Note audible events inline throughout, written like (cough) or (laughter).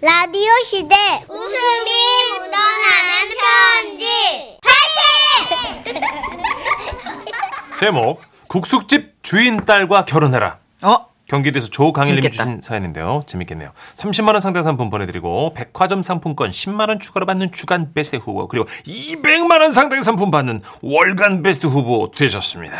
라디오 시대 웃음이 묻어나는 편지 (laughs) 제목 국숙집 주인 딸과 결혼해라. 어? 경기도에서 조강일님. 주신 사연인데요. 재밌겠네요. 30만 원 상당 상품 보내드리고 백화점 상품권 10만 원 추가로 받는 주간 베스트 후보 그리고 200만 원 상당 상품 받는 월간 베스트 후보 되셨습니다.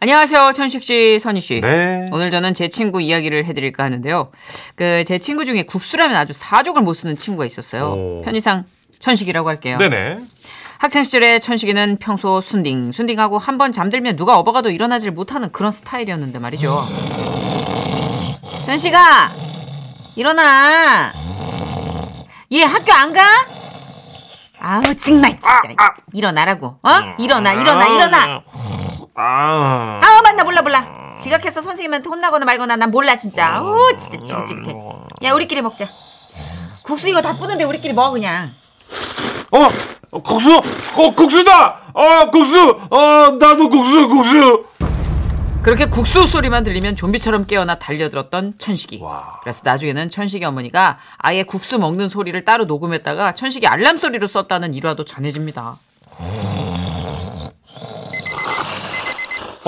안녕하세요. 천식 씨, 선희 씨. 네. 오늘 저는 제 친구 이야기를 해드릴까 하는데요. 그 제 친구 중에 국수라면 아주 사족을 못 쓰는 친구가 있었어요. 오. 편의상 천식이라고 할게요. 네네. 학창 시절에 천식이는 평소 순딩 순딩하고 한 번 잠들면 누가 업어가도 일어나질 못하는 그런 스타일이었는데 말이죠. 천식아 일어나. 얘 학교 안 가? 아우 정말 진짜 일어나라고. 어? 일어나 일어나 일어나. 아. 아 맞나 몰라 몰라. 지각해서 선생님한테 혼나거나 말거나 난 몰라 진짜. 아우 진짜 지긋지긋해. 야 우리끼리 먹자. 국수 이거 다 뿌는데 우리끼리 먹어 그냥. 어, 국수, 어, 국수다. 어, 국수. 어, 나도 국수, 국수. 그렇게 국수 소리만 들리면 좀비처럼 깨어나 달려들었던 천식이. 와. 그래서 나중에는 천식이 어머니가 아예 국수 먹는 소리를 따로 녹음했다가 천식이 알람 소리로 썼다는 일화도 전해집니다.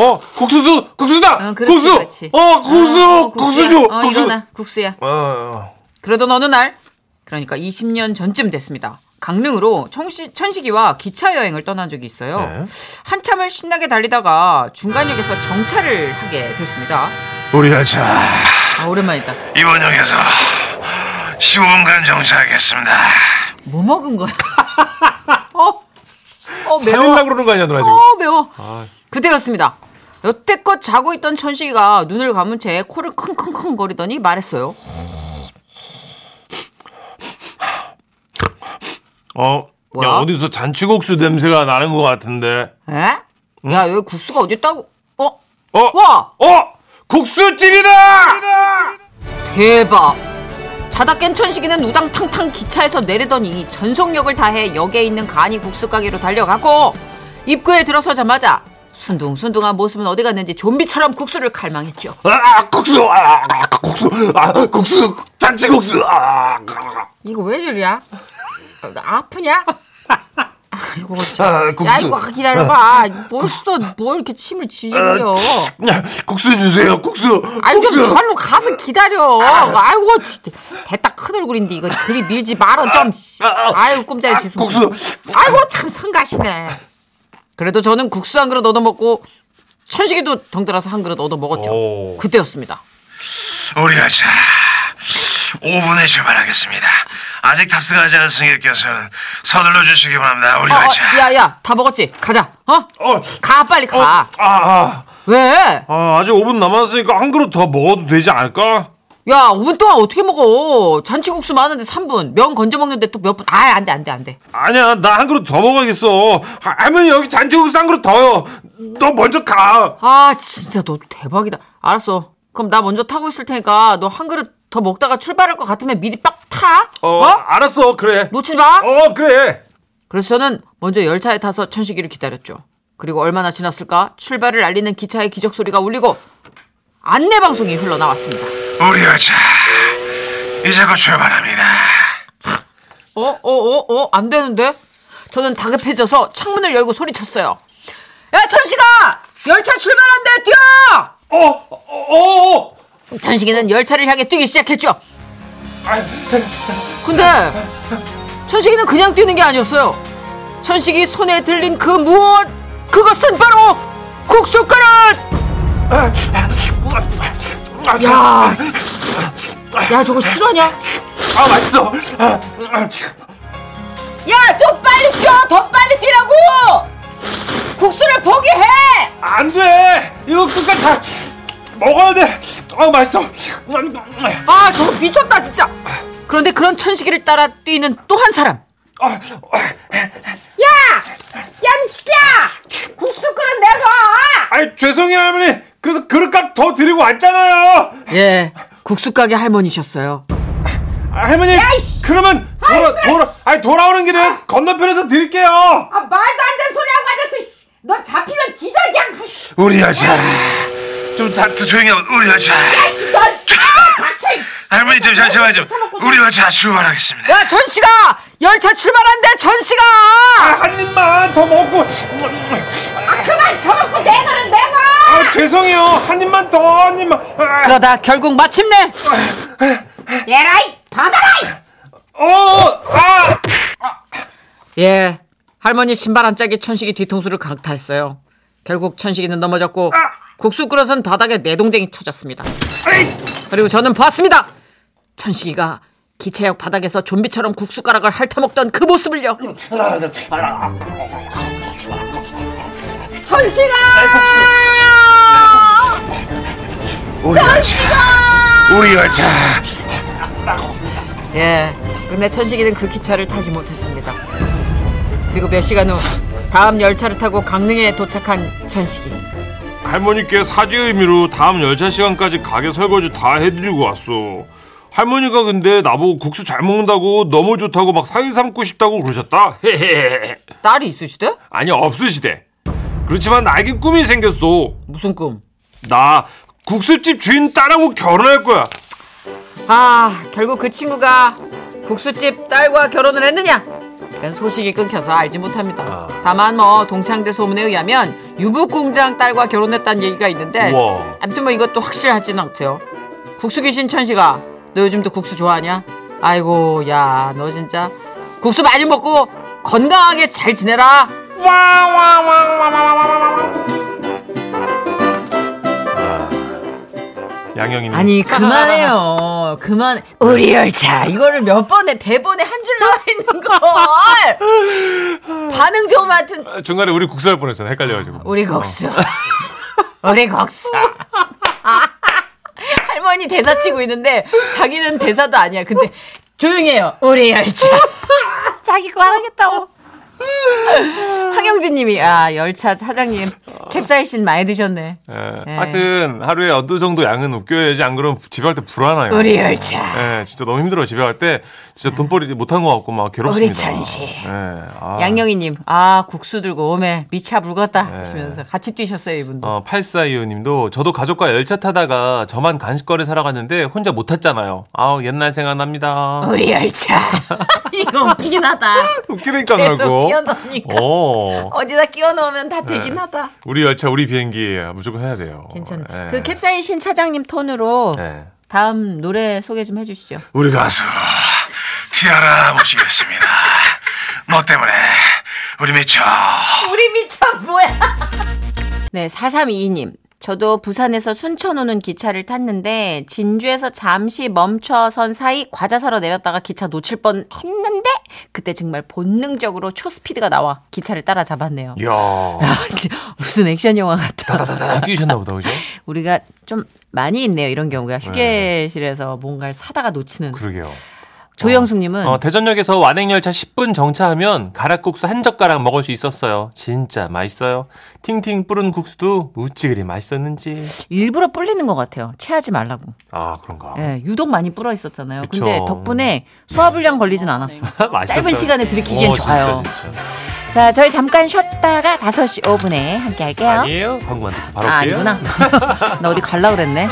어, 국수수, 국수다. 응, 그렇지, 국수. 그렇지. 어, 국수, 어, 국수 국수야. 줘. 어, 국수. 일어나, 국수야. 어, 그러던 어느 날, 그러니까 20년 전쯤 됐습니다. 강릉으로 천시, 천식이와 기차 여행을 떠난 적이 있어요. 네. 한참을 신나게 달리다가 중간역에서 정차를 하게 됐습니다. 우리 여자 아, 오랜만이다. 이번 역에서 15분간 정차하겠습니다. 뭐 먹은 거야? (laughs) 어? 어, 매워. 살릴라 그러는 거 아니야, 누나 지금? 어, 매워. 아. 그때였습니다. 여태껏 자고 있던 천식이가 눈을 감은 채 코를 킁킁킁 거리더니 말했어요. 어, 뭐야? 야, 어디서 잔치국수 냄새가 나는 것 같은데. 에? 야, 여기 국수가 어딨다고? 어? 어, 와! 어, 국수집이다! 대박! 자다 깬 천식이는 우당탕탕 기차에서 내리더니 전속력을 다해 역에 있는 간이 국수 가게로 달려가고 입구에 들어서자마자 순둥순둥한 모습은 어디 갔는지 좀비처럼 국수를 칼망했죠. 아, 국수, 아, 국수, 아, 국수, 잔치국수, 아, 이거 왜 저리야? 나 아프냐? 아이고 참. 아, 국수. 야 이거 기다려봐. 벌써 뭘 이렇게 침을 지지려? 야, 국수 주세요, 국수. 좀 국수. 절로 가서 기다려. 아이고 진짜 됐다 큰 얼굴인데 이거 그리 밀지 말어 좀. 씨. 아이고 꿈자리 뒤수. 국수. 아이고 참 성가시네. 그래도 저는 국수 한 그릇 얻어 먹고 천식이도 덩달아서 한 그릇 얻어 먹었죠. 오. 그때였습니다. 우리 여자 5분에 출발하겠습니다. 아직 탑승하지 않은 승객께서는 서둘러 주시기 바랍니다. 우리 어. 어, 야야 다 먹었지? 가자. 어? 어, 가 빨리 가. 어, 아, 아, 왜? 아, 아직 5분 남았으니까 한 그릇 더 먹어도 되지 않을까? 야, 5분 동안 어떻게 먹어? 잔치국수 많은데 3분. 면 건져 먹는데 또 몇 분. 아, 안 돼, 안 돼, 안 돼. 아니야, 나 한 그릇 더 먹어야겠어. 하- 할머니 여기 잔치국수 한 그릇 더요. 너 먼저 가. 아, 진짜 너 대박이다. 알았어. 그럼 나 먼저 타고 있을 테니까 너 한 그릇 더 먹다가 출발할 것 같으면 미리 빡 타. 어, 알았어, 그래. 놓치지 마. 어, 그래. 그래서 저는 먼저 열차에 타서 천식이를 기다렸죠. 그리고 얼마나 지났을까? 출발을 알리는 기차의 기적 소리가 울리고 안내 방송이 흘러나왔습니다. 우리 여자. 이제 곧 출발합니다. 어, 어, 어, 어, 안 되는데? 저는 다급해져서 창문을 열고 소리쳤어요. 야, 천식아! 열차 출발한대! 뛰어! 어, 어, 어, 어. 천식이는 열차를 향해 뛰기 시작했죠. 아, 근데 천식이는 그냥 뛰는 게 아니었어요. 천식이 손에 들린 그 무엇? 그것은 바로 국수 그릇! 야, 야 저거 실화냐? 아, 맛있어. 아, 아, 야, 좀 빨리 뛰어! 더 빨리 뛰라고! 국수를 포기해! 안 돼. 이거 끝까지 다 먹어야 돼. 아, 맛있어. 아, 저거 미쳤다 진짜. 그런데 그런 천식이를 따라 뛰는 또 한 사람. 아, 아, 얌식이야! 국수 그릇 내가! 아이, 죄송해요, 할머니. 그래서 그릇값 더 드리고 왔잖아요. 예, 국수 가게 할머니셨어요. 아, 할머니, 그러면 돌아, 돌아, 아니, 돌아오는 길에 건너편에서 드릴게요. 아, 말도 안 되는 소리 하고 앉았어. 씨. 너 잡히면 기적이야. 우리 여자. 좀 자, 또 조용히 하고 우리 열차. 할머니 좀 잠시만 좀. 우리 열차 출발하겠습니다. 야 전씨가 열차 출발한대 전씨가 한 입만 더 먹고. 그만 저먹고 내가는 내가 아, 죄송해요. 한 입만 더, 한 입만. 아, 그러다 결국 마침내 얘라이 받아라이. 어, 아. 예 할머니 신발 한 짝이 천식이 뒤통수를 강타했어요 결국 천식이는 넘어졌고 국수 그릇은 바닥에 내동댕이 쳐졌습니다 그리고 저는 보았습니다 천식이가 기차역 바닥에서 좀비처럼 국수가락을 핥아먹던 그 모습을요 천식아 우리 열차. 우리 열차. 예 근데 천식이는 그 기차를 타지 못했습니다 그리고 몇 시간 후 다음 열차를 타고 강릉에 도착한 천식이 할머니께 사죄 의미로 다음 열차 시간까지 가게 설거지 다 해드리고 왔어. 할머니가 근데 나보고 국수 잘 먹는다고 너무 좋다고 막 사이 삼고 싶다고 그러셨다. 헤헤헤. (laughs) 딸이 있으시대? 아니 없으시대. 그렇지만 나에게 꿈이 생겼어. 무슨 꿈? 나 국수집 주인 딸하고 결혼할 거야. 아, 결국 그 친구가 국수집 딸과 결혼을 했느냐? 소식이 끊겨서 알지 못합니다. 아. 다만 뭐 동창들 소문에 의하면 유부 공장 딸과 결혼했다는 얘기가 있는데 우와. 아무튼 뭐 이것도 확실하진 않고요. 국수 귀신 천식아, 너 요즘도 국수 좋아하냐? 아이고, 야, 너 진짜 국수 많이 먹고 건강하게 잘 지내라. 양영이님. 아니 그만해요. (laughs) 그만. 우리 열차 이거를 몇 번에 대본에 한 줄 나와 있는 걸 반응 좀 하여튼 아, 중간에 우리 국수 할 뻔했잖아. 헷갈려가지고. 우리 국수. (laughs) 우리 국수. (laughs) 할머니 대사 치고 있는데 자기는 대사도 아니야. 근데 조용히 해요. 우리 열차. 자기 거 하겠다고. 황영진 님이 아 열차 사장님 캡사이신 많이 드셨네. 예. 예. 하여튼 하루에 어느 정도 양은 웃겨야지 안 그러면 집에 갈 때 불안해요. 우리 열차. 예, 진짜 너무 힘들어 집에 갈 때 진짜 돈벌이 못한 것 같고 막 괴롭습니다. 우리 천시. 예. 아. 양영희님, 아 국수 들고 오메 미차 불었다 네. 하시면서 같이 뛰셨어요 이분도. 어, 8425님도 저도 가족과 열차 타다가 저만 간식거리 사러 갔는데 혼자 못 탔잖아요. 아우 옛날 생각납니다. 우리 열차. (laughs) 이거 웃기긴 하다. 웃기니까 그러고. 끼워넣으니까. 어. 어디다 끼워 넣으면 다 되긴 네. 하다. 우리 열차 우리 비행기 무조건 해야 돼요. 괜찮아. 예. 그 캡사이신 차장님 톤으로 예. 다음 노래 소개 좀 해주시죠. 우리 가수 티아라 모시겠습니다. 너 때문에 우리 미쳐. 우리 미쳐 뭐야? (laughs) 네, 4322님. 저도 부산에서 순천 오는 기차를 탔는데 진주에서 잠시 멈춰선 사이 과자 사러 내렸다가 기차 놓칠 뻔 했는데 그때 정말 본능적으로 초스피드가 나와 기차를 따라잡았네요. 이야. (laughs) 아, 진짜 무슨 액션 영화 같다. 다다다다 뛰셨나 보다 그죠? (laughs) 우리가 좀 많이 있네요. 이런 경우가 휴게실에서 뭔가를 사다가 놓치는. 그러게요. 조영숙님은 어, 대전역에서 완행열차 10분 정차하면 가락국수 한 젓가락 먹을 수 있었어요. 진짜 맛있어요. 팅팅 뿌른 국수도 무지 그리 맛있었는지. 일부러 불리는 것 같아요. 체하지 말라고. 아 그런가. 예, 유독 많이 불어 있었잖아요. 그쵸. 근데 덕분에 소화불량 걸리진 않았어. (laughs) 맛있었어요. 짧은 시간에 들이키기엔 어, 좋아요. 진짜, 진짜. 자, 저희 잠깐 쉬었다가 5시 5분에 함께 할게요. 아니에요? 광고만 듣고 바로 아, 올게요. 아니구나. (laughs) 나 어디 갈라 그랬네.